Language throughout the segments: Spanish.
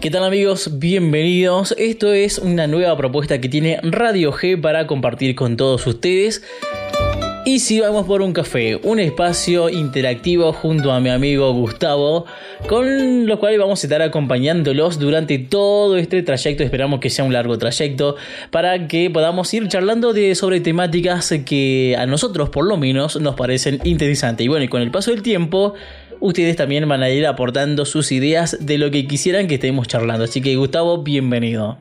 ¿Qué tal amigos? Bienvenidos. Esto es una nueva propuesta que tiene Radio G para compartir con todos ustedes. Y si vamos por un café, un espacio interactivo junto a mi amigo Gustavo, con los cuales vamos a estar acompañándolos durante todo este trayecto. Esperamos que sea un largo trayecto para que podamos ir charlando sobre temáticas que a nosotros, por lo menos, nos parecen interesantes. Y bueno, y con el paso del tiempo, ustedes también van a ir aportando sus ideas de lo que quisieran que estemos charlando. Así que, Gustavo, bienvenido.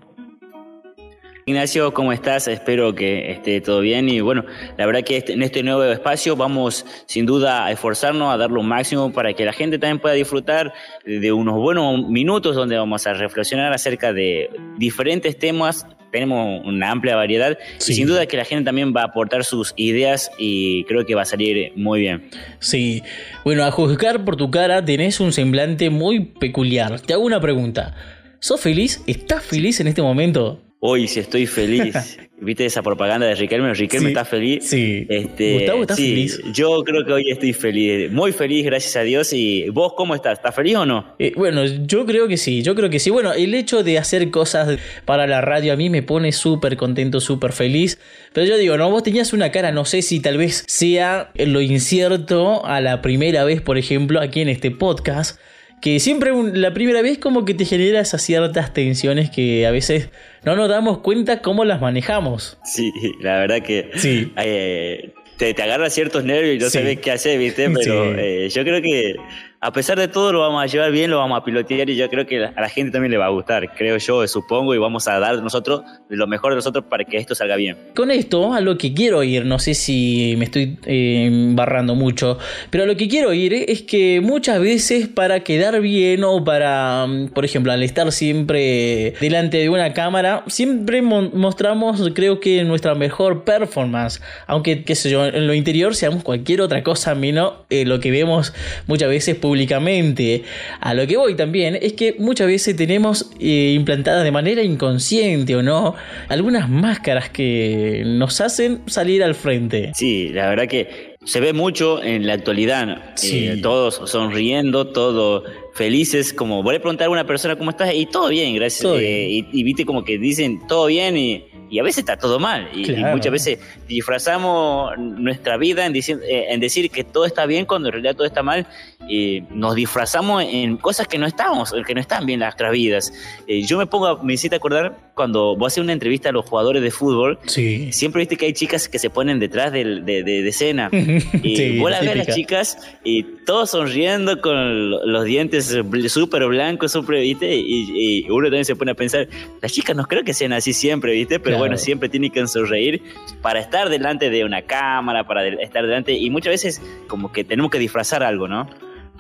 Ignacio, ¿cómo estás? Espero que esté todo bien y bueno, la verdad que este, en este nuevo espacio vamos sin duda a esforzarnos a dar lo máximo para que la gente también pueda disfrutar de unos buenos minutos donde vamos a reflexionar acerca de diferentes temas. Tenemos una amplia variedad y sin duda que la gente también va a aportar sus ideas y creo que va a salir muy bien. Sí, bueno, a juzgar por tu cara tenés un semblante muy peculiar. Te hago una pregunta. ¿Sos feliz? ¿Estás feliz en este momento? Hoy sí estoy feliz. ¿Viste esa propaganda de Riquelme? Riquelme está feliz. Sí. Este, Gustavo, ¿estás feliz? Yo creo que hoy estoy feliz. Muy feliz, gracias a Dios. ¿Y vos cómo estás? ¿Estás feliz o no? Eh, bueno, yo creo que sí. Yo creo que sí. Bueno, el hecho de hacer cosas para la radio a mí me pone súper contento, súper feliz. Pero yo digo, no, vos tenías una cara, no sé si tal vez sea lo incierto a la primera vez, por ejemplo, aquí en este podcast que siempre la primera vez como que te genera esas ciertas tensiones que a veces no nos damos cuenta cómo las manejamos. Sí, la verdad que sí. Eh, te, te agarra ciertos nervios y no sabes qué hacer, ¿viste? Pero eh, yo creo que a pesar de todo lo vamos a llevar bien, lo vamos a pilotear y yo creo que a la gente también le va a gustar, creo yo, supongo, y vamos a dar nosotros lo mejor de nosotros para que esto salga bien. Con esto, a lo que quiero ir, no sé si me estoy eh, barrando mucho, pero a lo que quiero ir es que muchas veces para quedar bien o para, mm, por ejemplo, al estar siempre delante de una cámara, siempre mostramos, creo que nuestra mejor performance, aunque, qué sé yo, en lo interior seamos cualquier otra cosa menos eh, lo que vemos muchas veces públicamente. A lo que voy también es que muchas veces tenemos eh, implantadas de manera inconsciente o no algunas máscaras que nos hacen salir al frente. Sí, la verdad que se ve mucho en la actualidad. Eh, todos sonriendo, todos felices, como voy a preguntar a una persona cómo estás y todo bien, gracias. Eh, y, y, viste como que dicen todo bien y y a veces está todo mal. Y, muchas veces disfrazamos nuestra vida en, eh, en decir que todo está bien cuando en realidad todo está mal. Y nos disfrazamos en cosas que no estamos, que no están bien en nuestras vidas. Eh, yo me pongo, me hiciste acordar cuando vos haces una entrevista a los jugadores de fútbol, sí. siempre viste que hay chicas que se ponen detrás de, de, de, escena. y sí, vos las ves a las chicas y todos sonriendo con los dientes súper blancos, súper, ¿viste? Y, y, uno también se pone a pensar, las chicas no creo que sean así siempre, ¿viste? Pero bueno, siempre tiene que sonreír para estar delante de una cámara, para estar delante, y muchas veces como que tenemos que disfrazar algo, ¿no?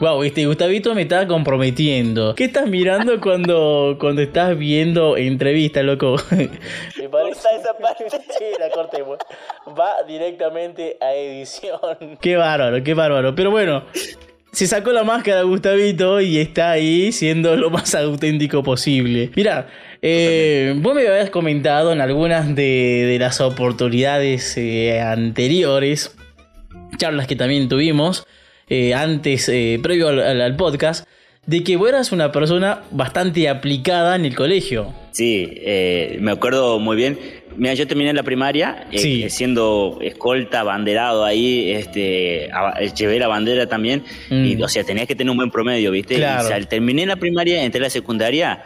Wow, este Gustavito me está comprometiendo. ¿Qué estás mirando cuando, cuando estás viendo entrevista, loco? Me parece esa parte. Sí, la cortemos. Va directamente a edición. Qué bárbaro, qué bárbaro. Pero bueno, se sacó la máscara Gustavito y está ahí siendo lo más auténtico posible. Mira, eh, vos me habías comentado en algunas de, las oportunidades eh, anteriores, charlas que también tuvimos, eh, antes, eh, previo al, podcast, de que vos eras una persona bastante aplicada en el colegio. Sí, eh, me acuerdo muy bien. Mira, yo terminé la primaria siendo escolta, banderado ahí, este, llevé la bandera también, y, mm. o sea, tenías que tener un buen promedio, ¿viste? Claro. Y, terminé la primaria, entré a la secundaria,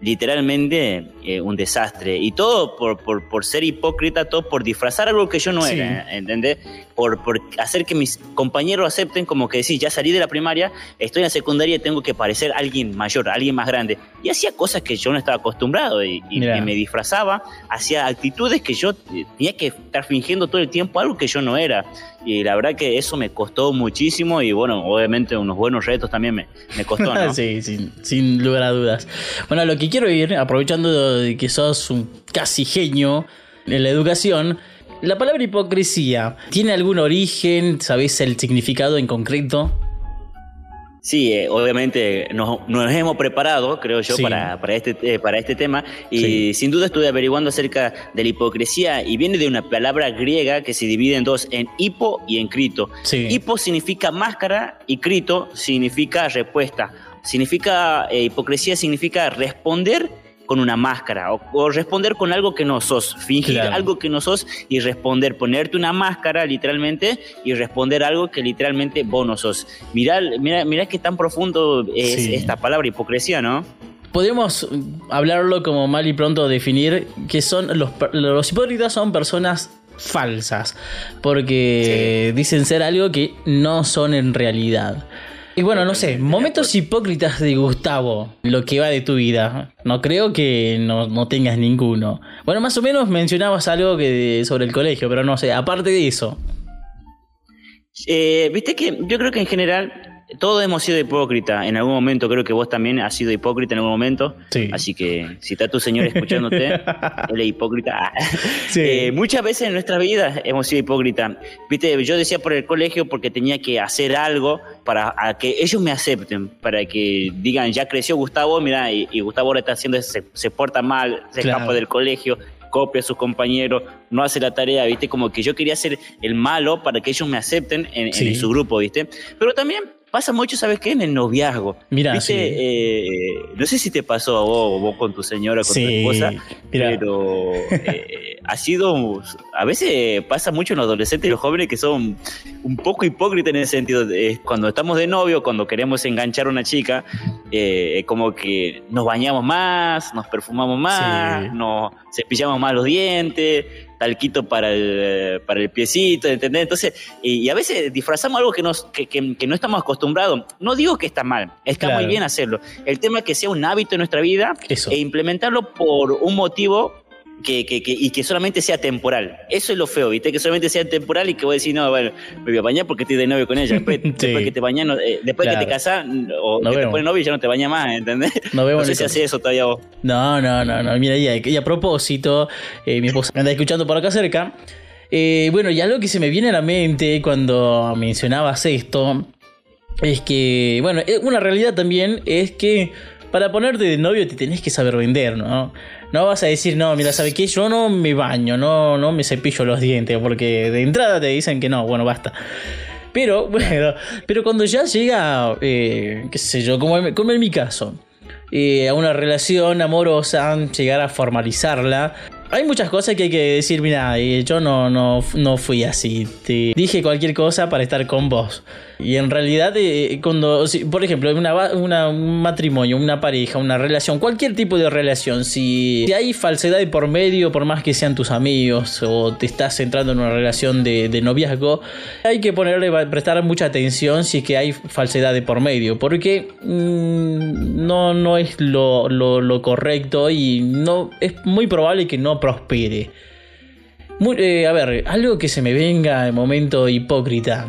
literalmente eh, un desastre. Y todo por, por, por, ser hipócrita, todo por disfrazar algo que yo no era, ¿entendés? Por, por hacer que mis compañeros acepten como que sí, ya salí de la primaria, estoy en la secundaria y tengo que parecer alguien mayor, alguien más grande. Y hacía cosas que yo no estaba acostumbrado y, y me disfrazaba, hacía actitudes que yo tenía que estar fingiendo todo el tiempo algo que yo no era. Y la verdad que eso me costó muchísimo y bueno, obviamente unos buenos retos también me, me costó, ¿no? sí, sin, sin lugar a dudas. Bueno, lo que quiero ir, aprovechando de que sos un casi genio en la educación, la palabra hipocresía, ¿tiene algún origen? ¿Sabés el significado en concreto? Sí, eh, obviamente nos, nos, hemos preparado, creo yo, para, para, este, eh, para este tema y sin duda estuve averiguando acerca de la hipocresía y viene de una palabra griega que se divide en dos, en hipo y en crito. Hipo significa máscara y crito significa respuesta. Significa, eh, hipocresía significa responder con una máscara o, responder con algo que no sos, fingir algo que no sos y responder, ponerte una máscara literalmente y responder algo que literalmente vos no sos. Mirá, mira, mira qué tan profundo es esta palabra hipocresía, ¿no? Podemos hablarlo como mal y pronto definir que son los, los hipócritas son personas falsas porque dicen ser algo que no son en realidad. Y bueno, no sé, momentos hipócritas de Gustavo, lo que va de tu vida. No creo que no, tengas ninguno. Bueno, más o menos mencionabas algo que sobre el colegio, pero no sé, aparte de eso. Eh, Viste que yo creo que en general todos hemos sido hipócritas en algún momento, creo que vos también has sido hipócrita en algún momento. Así que si está tu señor escuchándote, él es hipócrita. Eh, muchas veces en nuestra vida hemos sido hipócritas. Viste, yo decía por el colegio porque tenía que hacer algo para que ellos me acepten, para que digan, ya creció Gustavo, mira, y, Gustavo ahora está haciendo, se, se porta mal, se escapa del colegio, copia a sus compañeros, no hace la tarea, ¿viste? Como que yo quería ser el malo para que ellos me acepten en, en su grupo, ¿viste? Pero también pasa mucho, ¿sabes qué? En el noviazgo. Mira, eh, no sé si te pasó a vos, vos con tu señora, con tu esposa, pero eh, ha sido, a veces pasa mucho en los adolescentes y los jóvenes que son un poco hipócritas en ese sentido. cuando estamos de novio, cuando queremos enganchar a una chica, eh, como que nos bañamos más, nos perfumamos más, nos cepillamos más los dientes, talquito para el, para el piecito, ¿entendés? Entonces, y, a veces disfrazamos algo que, nos, que, que, no estamos acostumbrados. No digo que está mal, está muy bien hacerlo. El tema es que sea un hábito en nuestra vida e implementarlo por un motivo que, que, que, y que solamente sea temporal. Eso es lo feo, ¿viste? Que solamente sea temporal y que voy a decir, no, bueno, me voy a bañar porque estoy de novio con ella. Después, que te bañas, eh, después que te casas o que te pones novio ya no te bañas más, ¿entendés? no sé si hace eso todavía vos. No, no, no, no. Mira, y a, propósito, eh, mi esposa me anda escuchando por acá cerca. Eh, bueno, y algo que se me viene a la mente cuando mencionabas esto es que, bueno, una realidad también es que para ponerte de novio te tenés que saber vender, ¿no? No vas a decir, no, mira, ¿sabe qué? Yo no me baño, no, no me cepillo los dientes, porque de entrada te dicen que no, bueno, basta. Pero, bueno, pero cuando ya llega, eh, qué sé yo, como, en mi caso, eh, a una relación amorosa, llegar a formalizarla, hay muchas cosas que hay que decir, mira, yo no, no, no fui así, te dije cualquier cosa para estar con vos. Y en realidad, eh, cuando, por ejemplo, una, un matrimonio, una pareja, una relación, cualquier tipo de relación, si, hay falsedad de por medio, por más que sean tus amigos o te estás entrando en una relación de, noviazgo, hay que ponerle, prestar mucha atención si es que hay falsedad de por medio, porque mm, no, no es lo, lo, correcto y no es muy probable que no prospere. Eh, a ver, algo que se me venga de momento hipócrita.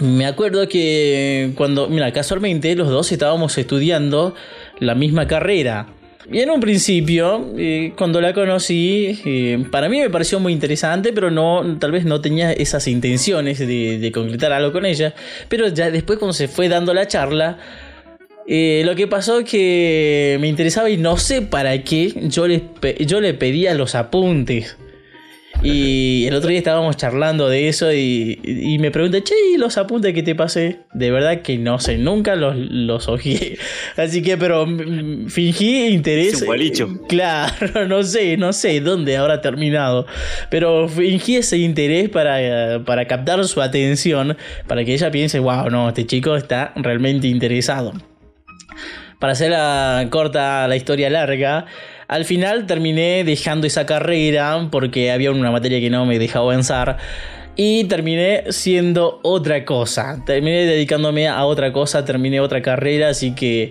Me acuerdo que cuando, mira, casualmente los dos estábamos estudiando la misma carrera. Y en un principio, eh, cuando la conocí, eh, para mí me pareció muy interesante, pero no, tal vez no tenía esas intenciones de, concretar algo con ella. Pero ya después, cuando se fue dando la charla, eh, lo que pasó es que me interesaba y no sé para qué yo le, yo le pedía los apuntes. Y el otro día estábamos charlando de eso y, me pregunta, che, ¿y los apuntes que te pasé? De verdad que no sé, nunca los, los Así que, pero mm, fingí interés. Claro, no sé, no sé dónde habrá terminado. Pero fingí ese interés para, para captar su atención, para que ella piense, wow, no, este chico está realmente interesado. Para hacer la corta, la historia larga, al final terminé dejando esa carrera porque había una materia que no me dejaba avanzar. Y terminé siendo otra cosa. Terminé dedicándome a otra cosa, terminé otra carrera, así que...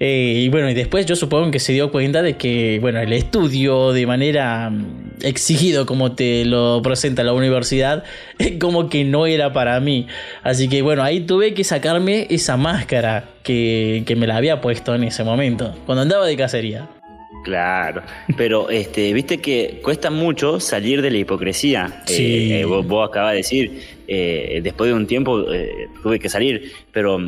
Eh, y bueno, y después yo supongo que se dio cuenta de que, bueno, el estudio de manera mm, exigido como te lo presenta la universidad, como que no era para mí. Así que bueno, ahí tuve que sacarme esa máscara que, que me la había puesto en ese momento, cuando andaba de cacería. Claro, pero este, viste que cuesta mucho salir de la hipocresía. Sí. Eh, vos, acabas de decir, eh, después de un tiempo eh, tuve que salir, pero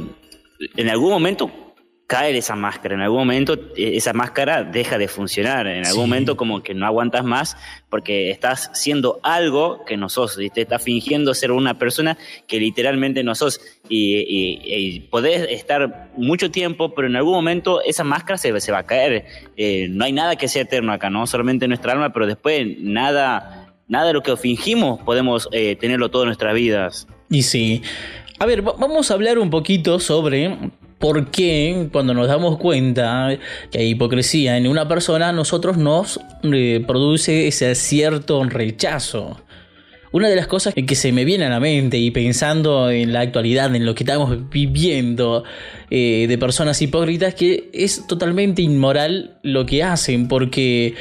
en algún momento cae esa máscara, en algún momento eh, esa máscara deja de funcionar, en algún momento como que no aguantas más porque estás siendo algo que no sos, y te estás fingiendo ser una persona que literalmente no sos y, podés estar mucho tiempo, pero en algún momento esa máscara se, se va a caer, eh, no hay nada que sea eterno acá, ¿no? Solamente nuestra alma, pero después nada, nada de lo que fingimos podemos eh, tenerlo todo en nuestras vidas. Y sí. A ver, vamos a hablar un poquito sobre por qué cuando nos damos cuenta que hay hipocresía en una persona, nosotros nos eh, produce ese cierto rechazo. Una de las cosas que se me viene a la mente y pensando en la actualidad, en lo que estamos viviendo eh, de personas hipócritas, que es totalmente inmoral lo que hacen, porque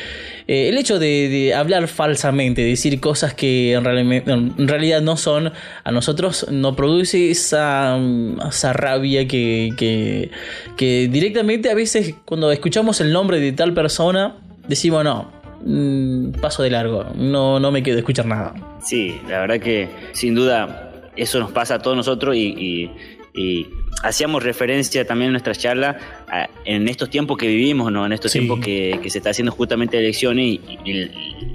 eh, el hecho de, hablar falsamente, decir cosas que en, realidad no son, a nosotros nos produce esa, esa rabia que, que, que directamente a veces cuando escuchamos el nombre de tal persona, decimos no, Mm, paso de largo, no, no me quedo a escuchar nada. Sí, la verdad que sin duda eso nos pasa a todos nosotros y, hacíamos referencia también en nuestra charla en estos tiempos que vivimos, ¿no? en estos tiempos que, se está haciendo justamente elecciones y,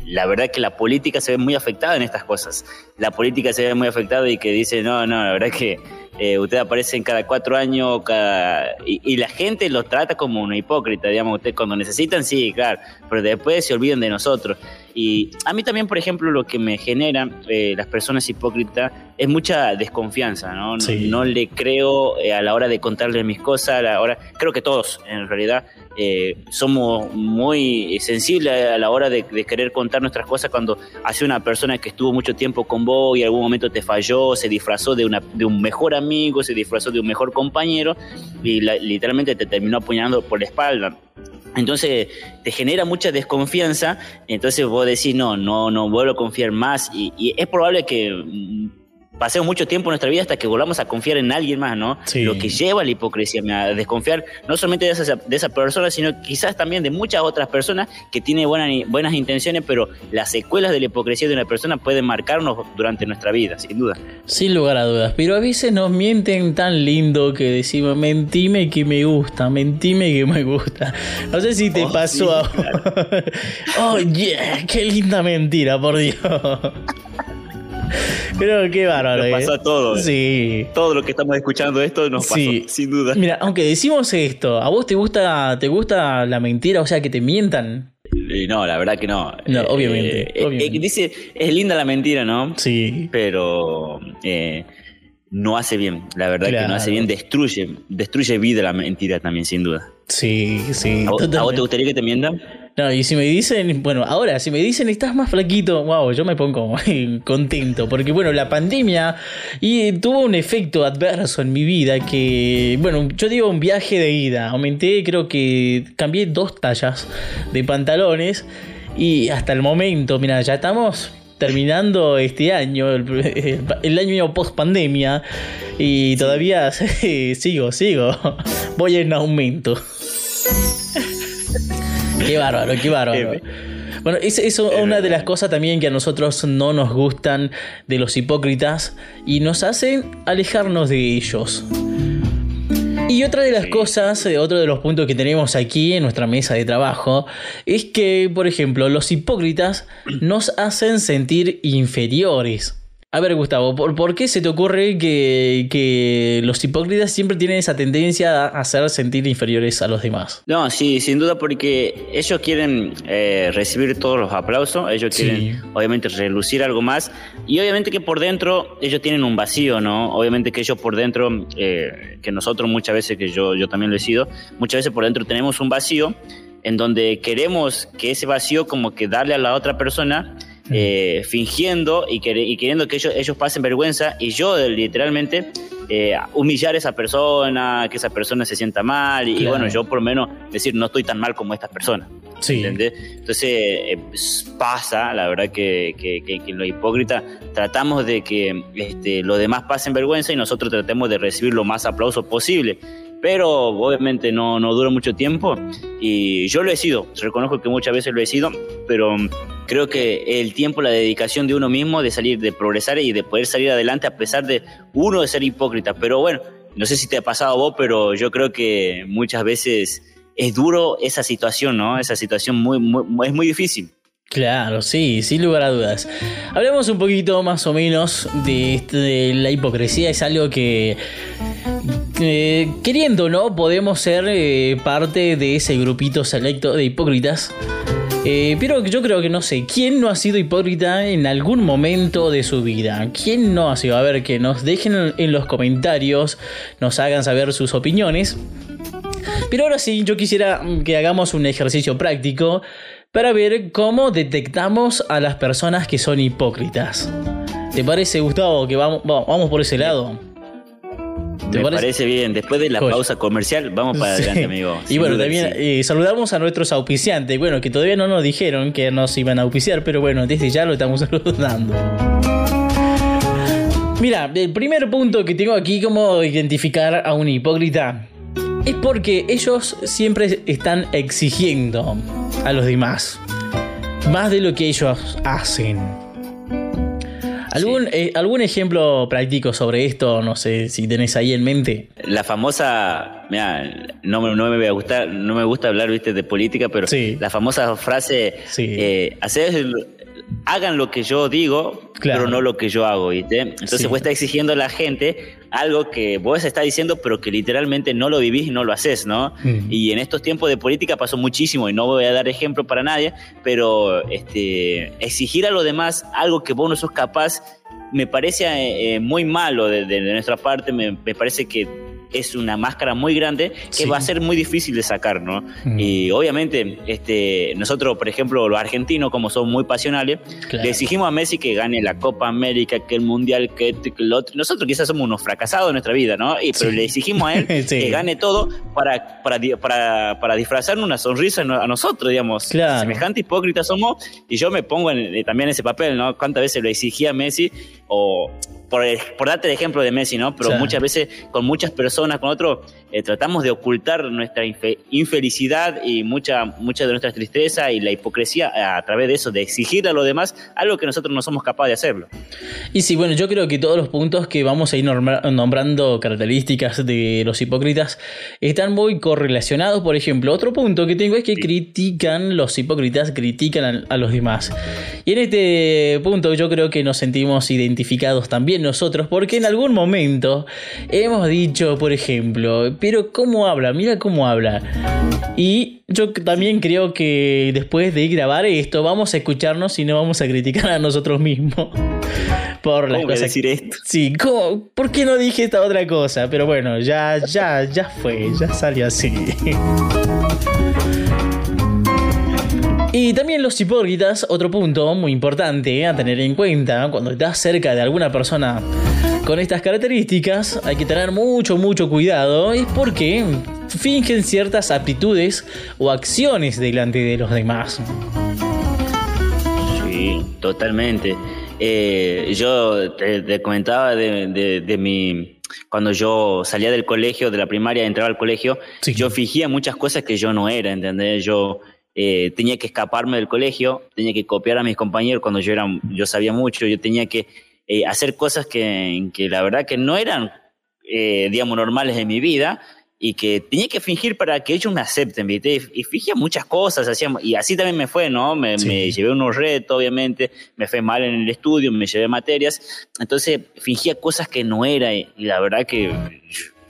la verdad que la política se ve muy afectada en estas cosas. La política se ve muy afectada y que dice, no, no, la verdad que eh, usted aparece cada cuatro años cada... Y, la gente lo trata como una hipócrita, digamos, usted cuando necesitan, sí, claro, pero después se olvidan de nosotros. Y a mí también, por ejemplo, lo que me genera eh, las personas hipócritas es mucha desconfianza, ¿no? No, le creo eh, a la hora de contarle mis cosas, a la hora, creo que todos en realidad eh, somos muy sensibles a la hora de, querer contar nuestras cosas cuando hace una persona que estuvo mucho tiempo con vos y en algún momento te falló, se disfrazó de, una, de un mejor amigo, se disfrazó de un mejor compañero y literalmente te terminó apuñalando por la espalda. Entonces te genera mucha desconfianza, entonces vos decís, no, no, no vuelvo a confiar más y es probable que pasemos mucho tiempo en nuestra vida hasta que volvamos a confiar en alguien más, ¿no? Lo que lleva a la hipocresía, a desconfiar no solamente de esa, de esa persona, sino quizás también de muchas otras personas que tienen buenas, buenas intenciones, pero las secuelas de la hipocresía de una persona pueden marcarnos durante nuestra vida, sin duda. Sin lugar a dudas, pero a veces nos mienten tan lindo que decimos, mentime que me gusta, mentime que me gusta. No sé si te oh, pasó a... oh, yeah, qué linda mentira, por Dios. Pero qué bárbaro. Nos pasa todo. Sí. Todo lo que estamos escuchando esto nos pasó, sin duda. Mira, aunque decimos esto, ¿a vos te gusta, te gusta la mentira? O sea, que te mientan. No, la verdad que no. No, eh, obviamente. Eh, eh, dice, es linda la mentira, ¿no? Sí. Pero no hace bien. La verdad que no hace bien. Destruye, destruye vida la mentira también, sin duda. Sí, sí. ¿A, ¿A vos te gustaría que te mientan? No, y si me dicen, bueno, ahora, si me dicen estás más flaquito, wow, yo me pongo contento, porque bueno, la pandemia y tuvo un efecto adverso en mi vida que, bueno, yo digo un viaje de ida, aumenté, creo que cambié dos tallas de pantalones y hasta el momento, mira, ya estamos terminando este año, el, año post pandemia, y todavía sigo, sigo, voy en aumento. Qué bárbaro, qué bárbaro. Bueno, es, es una de las cosas también que a nosotros no nos gustan de los hipócritas y nos hacen alejarnos de ellos. Y otra de las cosas, eh, otro de los puntos que tenemos aquí en nuestra mesa de trabajo, es que, por ejemplo, los hipócritas nos hacen sentir inferiores. A ver, Gustavo, ¿por, qué se te ocurre que, los hipócritas siempre tienen esa tendencia a hacer sentir inferiores a los demás? No, sí, sin duda porque ellos quieren eh, recibir todos los aplausos, ellos quieren obviamente relucir algo más y obviamente que por dentro ellos tienen un vacío, ¿no? Obviamente que ellos por dentro, eh, que nosotros muchas veces, que yo, yo también lo he sido, muchas veces por dentro tenemos un vacío en donde queremos que ese vacío como que darle a la otra persona eh, fingiendo y, queriendo que ellos, ellos pasen vergüenza y yo literalmente eh, humillar a esa persona, que esa persona se sienta mal y, bueno, yo por lo menos decir no estoy tan mal como esta persona. Sí. Entonces eh, pasa, la verdad que, que, que, lo hipócrita tratamos de que este, los demás pasen vergüenza y nosotros tratemos de recibir lo más aplauso posible pero obviamente no, no dura mucho tiempo y yo lo he sido, reconozco que muchas veces lo he sido, pero creo que el tiempo, la dedicación de uno mismo, de salir, de progresar y de poder salir adelante a pesar de uno de ser hipócrita, pero bueno, no sé si te ha pasado a vos, pero yo creo que muchas veces es duro esa situación, ¿no? Esa situación muy, muy, es muy difícil. Claro, sí, sin lugar a dudas. Hablemos un poquito más o menos de, de la hipocresía. Es algo que, queriendo, ¿no? Podemos ser eh, parte de ese grupito selecto de hipócritas. Eh, pero yo creo que no sé, ¿quién no ha sido hipócrita en algún momento de su vida? ¿Quién no ha sido? A ver, que nos dejen en los comentarios, nos hagan saber sus opiniones. Pero ahora sí, yo quisiera que hagamos un ejercicio práctico para ver cómo detectamos a las personas que son hipócritas. ¿Te parece, Gustavo, que vamos, vamos por ese lado? Me parece? bien. Después de la pausa comercial, vamos para adelante, amigo. Y bueno, también eh, saludamos a nuestros auspiciantes. Bueno, que todavía no nos dijeron que nos iban a auspiciar, pero bueno, desde ya lo estamos saludando. Mira, el primer punto que tengo aquí, como identificar a un hipócrita, es porque ellos siempre están exigiendo a los demás más de lo que ellos hacen. ¿Algún, eh, ¿Algún ejemplo práctico sobre esto? No sé si tenés ahí en mente. La famosa, mira, no, no me gustar, no me gusta hablar, viste, de política, pero la famosa frase, eh, hagan lo que yo digo, pero no lo que yo hago, ¿viste? Entonces vos estás exigiendo a la gente algo que vos estás diciendo, pero que literalmente no lo vivís y no lo haces, ¿no? Mm. Y en estos tiempos de política pasó muchísimo, y no voy a dar ejemplo para nadie, pero este, exigir a los demás algo que vos no sos capaz me parece eh, muy malo de, nuestra parte, me parece que es una máscara muy grande que va a ser muy difícil de sacar, ¿no? Mm. Y obviamente, este, nosotros, por ejemplo, los argentinos, como son muy pasionales, le exigimos a Messi que gane la Copa América, que el Mundial, que que el otro. Nosotros quizás somos unos fracasados en nuestra vida, ¿no? Y, pero le exigimos a él que gane todo para, para, para, para disfrazarnos una sonrisa a nosotros, digamos. Semejante hipócrita somos, y yo me pongo en, eh, también en ese papel, ¿no? ¿Cuántas veces lo exigía a Messi? O por, darte el ejemplo de Messi, ¿no? Pero muchas veces con muchas personas, con otros, eh, tratamos de ocultar nuestra infelicidad y mucha, mucha de nuestra tristeza y la hipocresía a, través de eso, de exigir a los demás algo que nosotros no somos capaces de hacerlo. Y sí, bueno, yo creo que todos los puntos que vamos a ir nombrando características de los hipócritas están muy correlacionados. Por ejemplo, otro punto que tengo es que critican, los hipócritas critican a los demás. Y en este punto yo creo que nos sentimos identificados también nosotros, porque en algún momento hemos dicho, por ejemplo, pero ¿cómo habla? Mira cómo habla. Y yo también creo que después de grabar esto, vamos a escucharnos y no vamos a criticar a nosotros mismos. Por las cosas. decir esto? Sí, ¿cómo? ¿por qué no dije esta otra cosa? Pero bueno, ya, ya, ya fue, ya salió así. Y también los hipócritas, otro punto muy importante a tener en cuenta cuando estás cerca de alguna persona con estas características, hay que tener mucho, mucho cuidado, es porque fingen ciertas aptitudes o acciones delante de los demás. Sí, totalmente. Eh, yo te, comentaba de, mi cuando yo salía del colegio, de la primaria, entraba al colegio, yo fingía muchas cosas que yo no era, ¿entendés? Yo eh, tenía que escaparme del colegio, tenía que copiar a mis compañeros cuando yo, era, yo sabía mucho, yo tenía que eh, hacer cosas que, que, la verdad que no eran, eh, digamos, normales en mi vida y que tenía que fingir para que ellos me acepten, ¿viste? Y, fingía muchas cosas, hacíamos, y así también me fue, ¿no? Me, me, llevé unos retos, obviamente, me fue mal en el estudio, me llevé materias, entonces fingía cosas que no era y la verdad que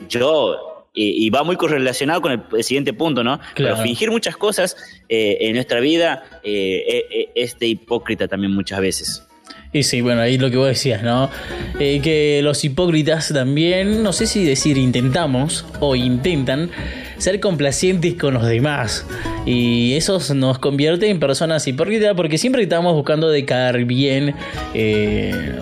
yo y, va muy correlacionado con el, siguiente punto, ¿no? Pero fingir muchas cosas eh, en nuestra vida eh, eh, es de hipócrita también muchas veces. Y sí, bueno, ahí lo que vos decías, ¿no? que los hipócritas también, no sé si decir intentamos o intentan ser complacientes con los demás. Y eso nos convierte en personas hipócritas porque siempre estamos buscando de caer bien. Eh,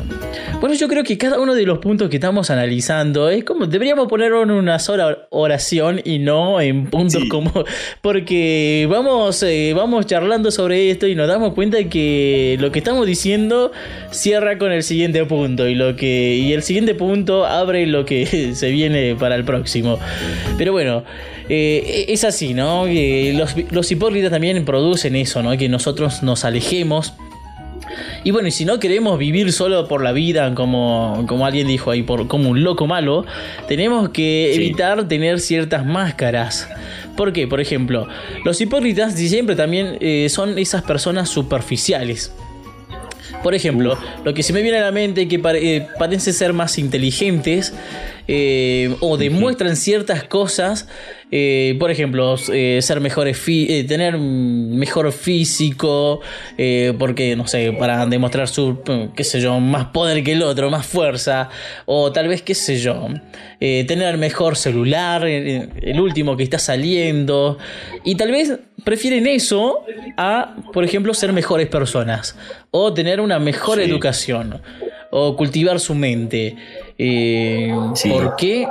bueno, yo creo que cada uno de los puntos que estamos analizando es como deberíamos ponerlo en una sola oración y no en puntos como porque vamos eh, vamos charlando sobre esto y nos damos cuenta de que lo que estamos diciendo cierra con el siguiente punto y lo que y el siguiente punto abre lo que se viene para el próximo. Pero bueno, eh, es así, ¿no? los, los hipócritas también producen eso, ¿no? Que nosotros nos alejemos Y bueno, y si no queremos vivir solo por la vida, como, como alguien dijo ahí, por, como un loco malo, tenemos que evitar tener ciertas máscaras. ¿Por qué? Por ejemplo, los hipócritas siempre también eh, son esas personas superficiales. Por ejemplo, lo que se me viene a la mente que eh, parece ser más inteligentes eh, o demuestran ciertas cosas eh, por ejemplo, eh, ser mejores, eh, tener mejor físico, porque, no sé, para demostrar su, qué sé yo, más poder que el otro, más fuerza, o tal vez, qué sé yo, tener mejor celular, el último que está saliendo, y tal vez prefieren eso a, por ejemplo, ser mejores personas, o tener una mejor educación, o cultivar su mente. ¿Por qué?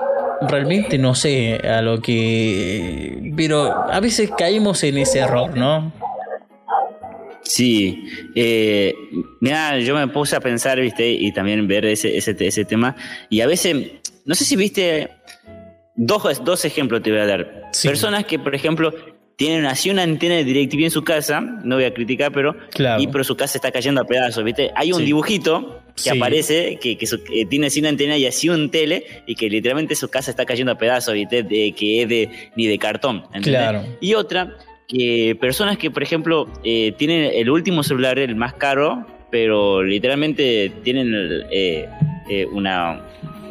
Realmente no sé a lo que... Pero a veces caímos en ese error, ¿no? Sí, eh, mira, yo me puse a pensar, viste, y también ver ese, ese, ese tema, y a veces, no sé si viste, dos, dos ejemplos te voy a dar. Personas que, por ejemplo, tienen así una antena de DirecTV en su casa, no voy a criticar, pero, y, pero su casa está cayendo a pedazos, ¿viste? Hay un dibujito que aparece, que, que, tiene así una antena y así un tele, y que literalmente su casa está cayendo a pedazos, ¿viste? De, que es de, ni de cartón, Claro. Y otra, que personas que, por ejemplo, eh, tienen el último celular, el más caro, pero literalmente tienen eh, eh, una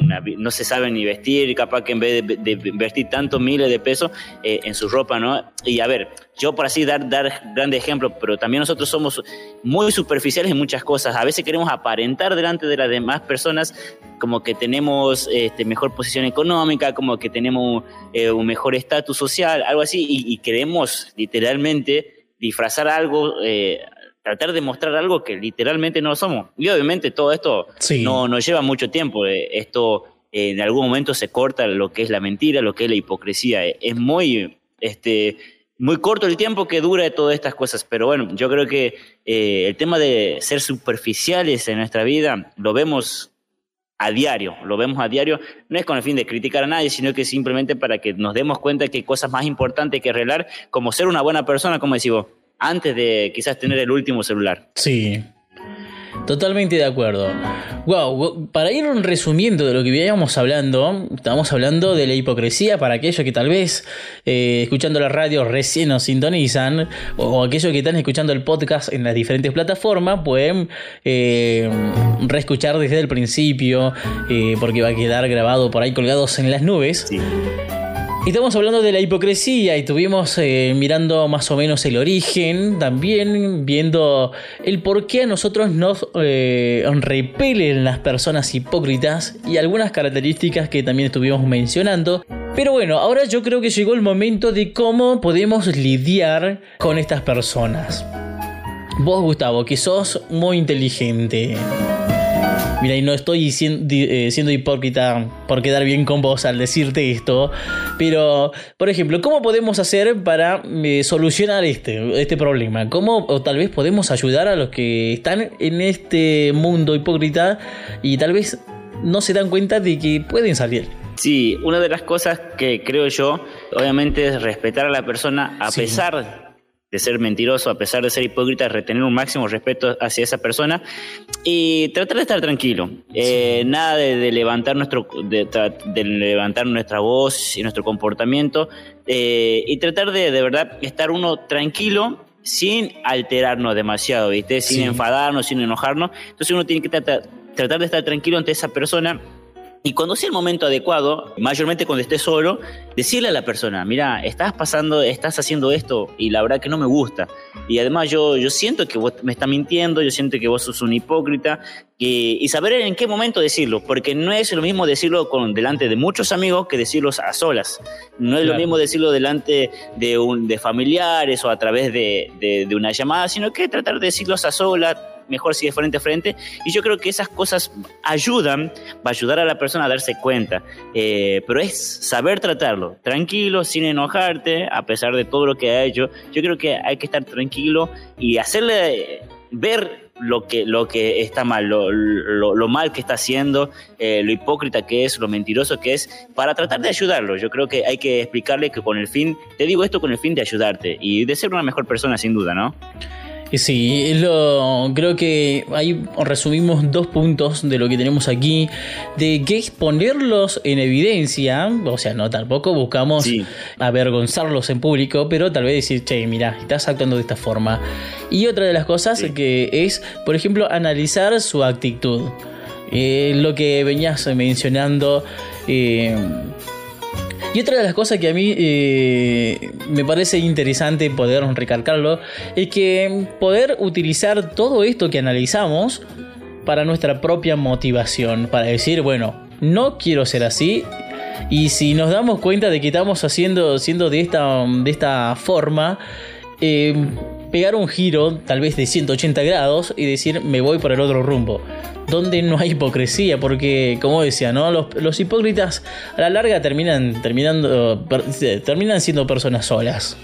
no se sabe ni vestir, capaz que en vez de, de invertir tantos miles de pesos eh, en su ropa, ¿no? Y a ver, yo por así dar, dar grandes ejemplos, pero también nosotros somos muy superficiales en muchas cosas. A veces queremos aparentar delante de las demás personas como que tenemos este, mejor posición económica, como que tenemos eh, un mejor estatus social, algo así, y, queremos literalmente disfrazar algo. Eh, tratar de mostrar algo que literalmente no somos. Y obviamente todo esto no, no lleva mucho tiempo. Eh, esto eh, en algún momento se corta lo que es la mentira, lo que es la hipocresía. Eh, es muy, este, muy corto el tiempo que dura de todas estas cosas. Pero bueno, yo creo que el tema de ser superficiales en nuestra vida lo vemos a diario, lo vemos a diario, no es con el fin de criticar a nadie, sino que simplemente para que nos demos cuenta que hay cosas más importantes que arreglar, como ser una buena persona, como decís vos antes de quizás tener el último celular. Sí. Totalmente de acuerdo. Wow, para ir resumiendo de lo que veníamos hablando, estamos hablando de la hipocresía para aquellos que tal vez eh, escuchando la radio recién nos sintonizan, o aquellos que están escuchando el podcast en las diferentes plataformas, pueden eh, reescuchar desde el principio, eh, porque va a quedar grabado por ahí colgados en las nubes. Sí. Estamos hablando de la hipocresía y estuvimos eh, mirando más o menos el origen, también viendo el por qué a nosotros nos eh, repelen las personas hipócritas y algunas características que también estuvimos mencionando. Pero bueno, ahora yo creo que llegó el momento de cómo podemos lidiar con estas personas. Vos, Gustavo, que sos muy inteligente. Mira, y no estoy eh, siendo, hipócrita por quedar bien con vos al decirte esto, pero, por ejemplo, ¿cómo podemos hacer para eh, solucionar este, este problema? ¿Cómo, o tal vez podemos ayudar a los que están en este mundo hipócrita y tal vez no se dan cuenta de que pueden salir? Sí, una de las cosas que creo yo, obviamente, es respetar a la persona a pesar de ser mentiroso, a pesar de ser hipócrita, retener un máximo respeto hacia esa persona y tratar de estar tranquilo. Eh, nada de, levantar nuestro, de, levantar nuestra voz y nuestro comportamiento eh, y tratar de de verdad estar uno tranquilo sin alterarnos demasiado, ¿viste? Sin enfadarnos, sin enojarnos. Entonces uno tiene que tratar, tratar de estar tranquilo ante esa persona y cuando sea el momento adecuado, mayormente cuando estés solo, decirle a la persona, mira, estás pasando, estás haciendo esto y la verdad que no me gusta. Y además yo, yo siento que vos me estás mintiendo, yo siento que vos sos un hipócrita. Y, saber en qué momento decirlo, porque no es lo mismo decirlo con, delante de muchos amigos que decirlos a solas. No es lo mismo decirlo delante de, un, de familiares o a través de, de, de una llamada, sino que tratar de decirlos a solas mejor si de frente a frente. Y yo creo que esas cosas ayudan, va a ayudar a la persona a darse cuenta. Eh, pero es saber tratarlo, tranquilo, sin enojarte, a pesar de todo lo que ha hecho. Yo creo que hay que estar tranquilo y hacerle ver lo que, lo que está mal, lo, lo, mal que está haciendo, eh, lo hipócrita que es, lo mentiroso que es, para tratar de ayudarlo. Yo creo que hay que explicarle que con el fin, te digo esto con el fin de ayudarte y de ser una mejor persona sin duda, ¿no? Sí, lo, creo que ahí resumimos dos puntos de lo que tenemos aquí, de que exponerlos en evidencia, o sea, no tampoco buscamos avergonzarlos en público, pero tal vez decir, che, mira, estás actuando de esta forma. Y otra de las cosas que es, por ejemplo, analizar su actitud. Eh, lo que venías mencionando. Eh, y otra de las cosas que a mí eh, me parece interesante poder recalcarlo es que poder utilizar todo esto que analizamos para nuestra propia motivación, para decir, bueno, no quiero ser así. Y si nos damos cuenta de que estamos haciendo, siendo de esta, de esta forma, eh, pegar un giro, tal vez de 180 grados, y decir, me voy por el otro rumbo donde no hay hipocresía, porque como decía, ¿no? Los, hipócritas a la larga terminan terminando terminan siendo personas solas.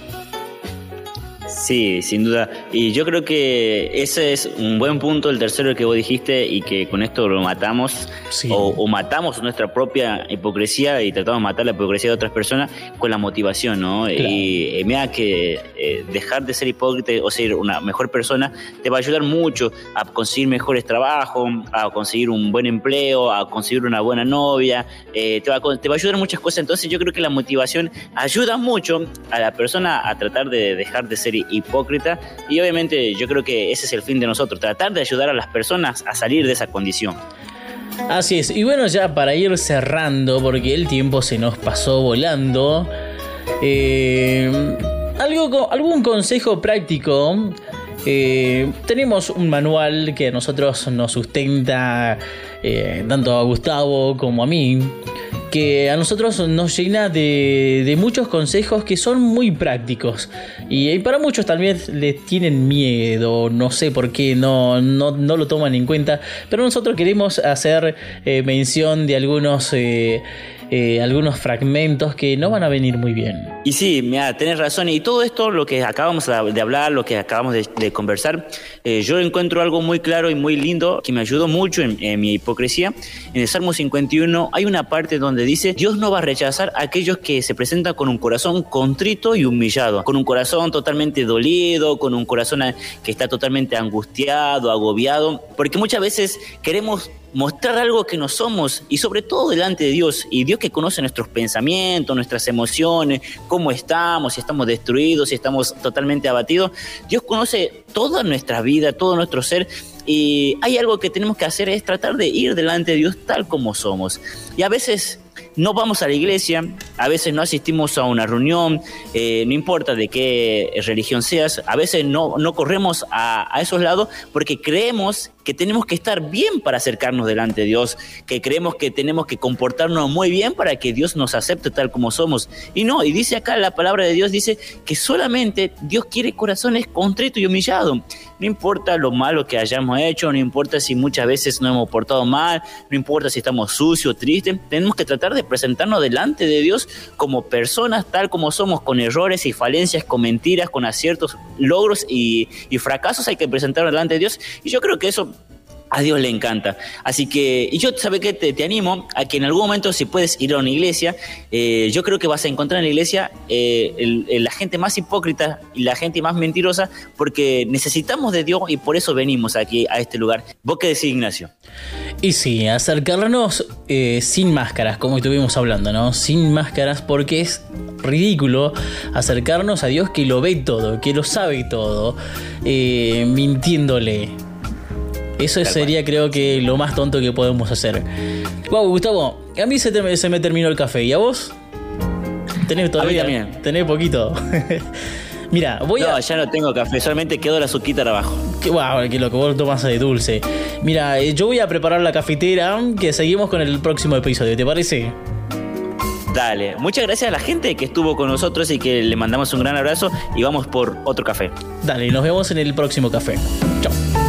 Sí, sin duda. Y yo creo que ese es un buen punto, el tercero que vos dijiste, y que con esto lo matamos, o, matamos nuestra propia hipocresía y tratamos de matar la hipocresía de otras personas con la motivación, ¿no? Y eh, mira que eh, dejar de ser hipócrita o ser una mejor persona te va a ayudar mucho a conseguir mejores trabajos, a conseguir un buen empleo, a conseguir una buena novia, eh, te, va a, te va a ayudar muchas cosas. Entonces yo creo que la motivación ayuda mucho a la persona a tratar de dejar de ser hipócrita y obviamente yo creo que ese es el fin de nosotros, tratar de ayudar a las personas a salir de esa condición. Así es, y bueno ya para ir cerrando, porque el tiempo se nos pasó volando, eh, algo, algún consejo práctico eh, tenemos un manual que a nosotros nos sustenta eh, tanto a Gustavo como a mí que a nosotros nos llena de, muchos consejos que son muy prácticos. Y, para muchos también les tienen miedo, no sé por qué no, no, lo toman en cuenta, pero nosotros queremos hacer eh, mención de algunos... Eh, eh, algunos fragmentos que no van a venir muy bien. Y sí, mira, tenés razón. Y todo esto, lo que acabamos de hablar, lo que acabamos de, conversar, eh, yo encuentro algo muy claro y muy lindo que me ayudó mucho en, mi hipocresía. En el Salmo 51 hay una parte donde dice, Dios no va a rechazar a aquellos que se presentan con un corazón contrito y humillado, con un corazón totalmente dolido, con un corazón que está totalmente angustiado, agobiado, porque muchas veces queremos mostrar algo que no somos y sobre todo delante de Dios. Y Dios que conoce nuestros pensamientos, nuestras emociones, cómo estamos, si estamos destruidos, si estamos totalmente abatidos. Dios conoce toda nuestra vida, todo nuestro ser. Y hay algo que tenemos que hacer es tratar de ir delante de Dios tal como somos. Y a veces no vamos a la iglesia, a veces no asistimos a una reunión, eh, no importa de qué religión seas, a veces no, no corremos a, esos lados porque creemos que tenemos que estar bien para acercarnos delante de Dios, que creemos que tenemos que comportarnos muy bien para que Dios nos acepte tal como somos. Y no, y dice acá la palabra de Dios, dice que solamente Dios quiere corazones contritos y humillados. No importa lo malo que hayamos hecho, no importa si muchas veces nos hemos portado mal, no importa si estamos sucios, tristes, tenemos que tratar de presentarnos delante de Dios como personas tal como somos, con errores y falencias, con mentiras, con aciertos, logros y, y fracasos, hay que presentarnos delante de Dios. Y yo creo que eso a Dios le encanta. Así que, y yo, ¿sabe qué? Te, te, animo a que en algún momento, si puedes ir a una iglesia, eh, yo creo que vas a encontrar en la iglesia eh, la gente más hipócrita y la gente más mentirosa, porque necesitamos de Dios y por eso venimos aquí a este lugar. ¿Vos qué decís, Ignacio? Y sí, acercarnos eh, sin máscaras, como estuvimos hablando, ¿no? Sin máscaras, porque es ridículo acercarnos a Dios que lo ve todo, que lo sabe todo, mintiéndole eso sería creo que lo más tonto que podemos hacer. Wow, Gustavo, a mí se, me terminó el café. ¿Y a vos? Tenés todavía. A mí Tenés poquito. Mira, voy no, a. ya no tengo café, solamente quedó la azuquita abajo. Guau, que lo que vos tomas de dulce. Mira, eh, yo voy a preparar la cafetera, que seguimos con el próximo episodio, ¿te parece? Dale, muchas gracias a la gente que estuvo con nosotros y que le mandamos un gran abrazo y vamos por otro café. Dale, nos vemos en el próximo café. Chao.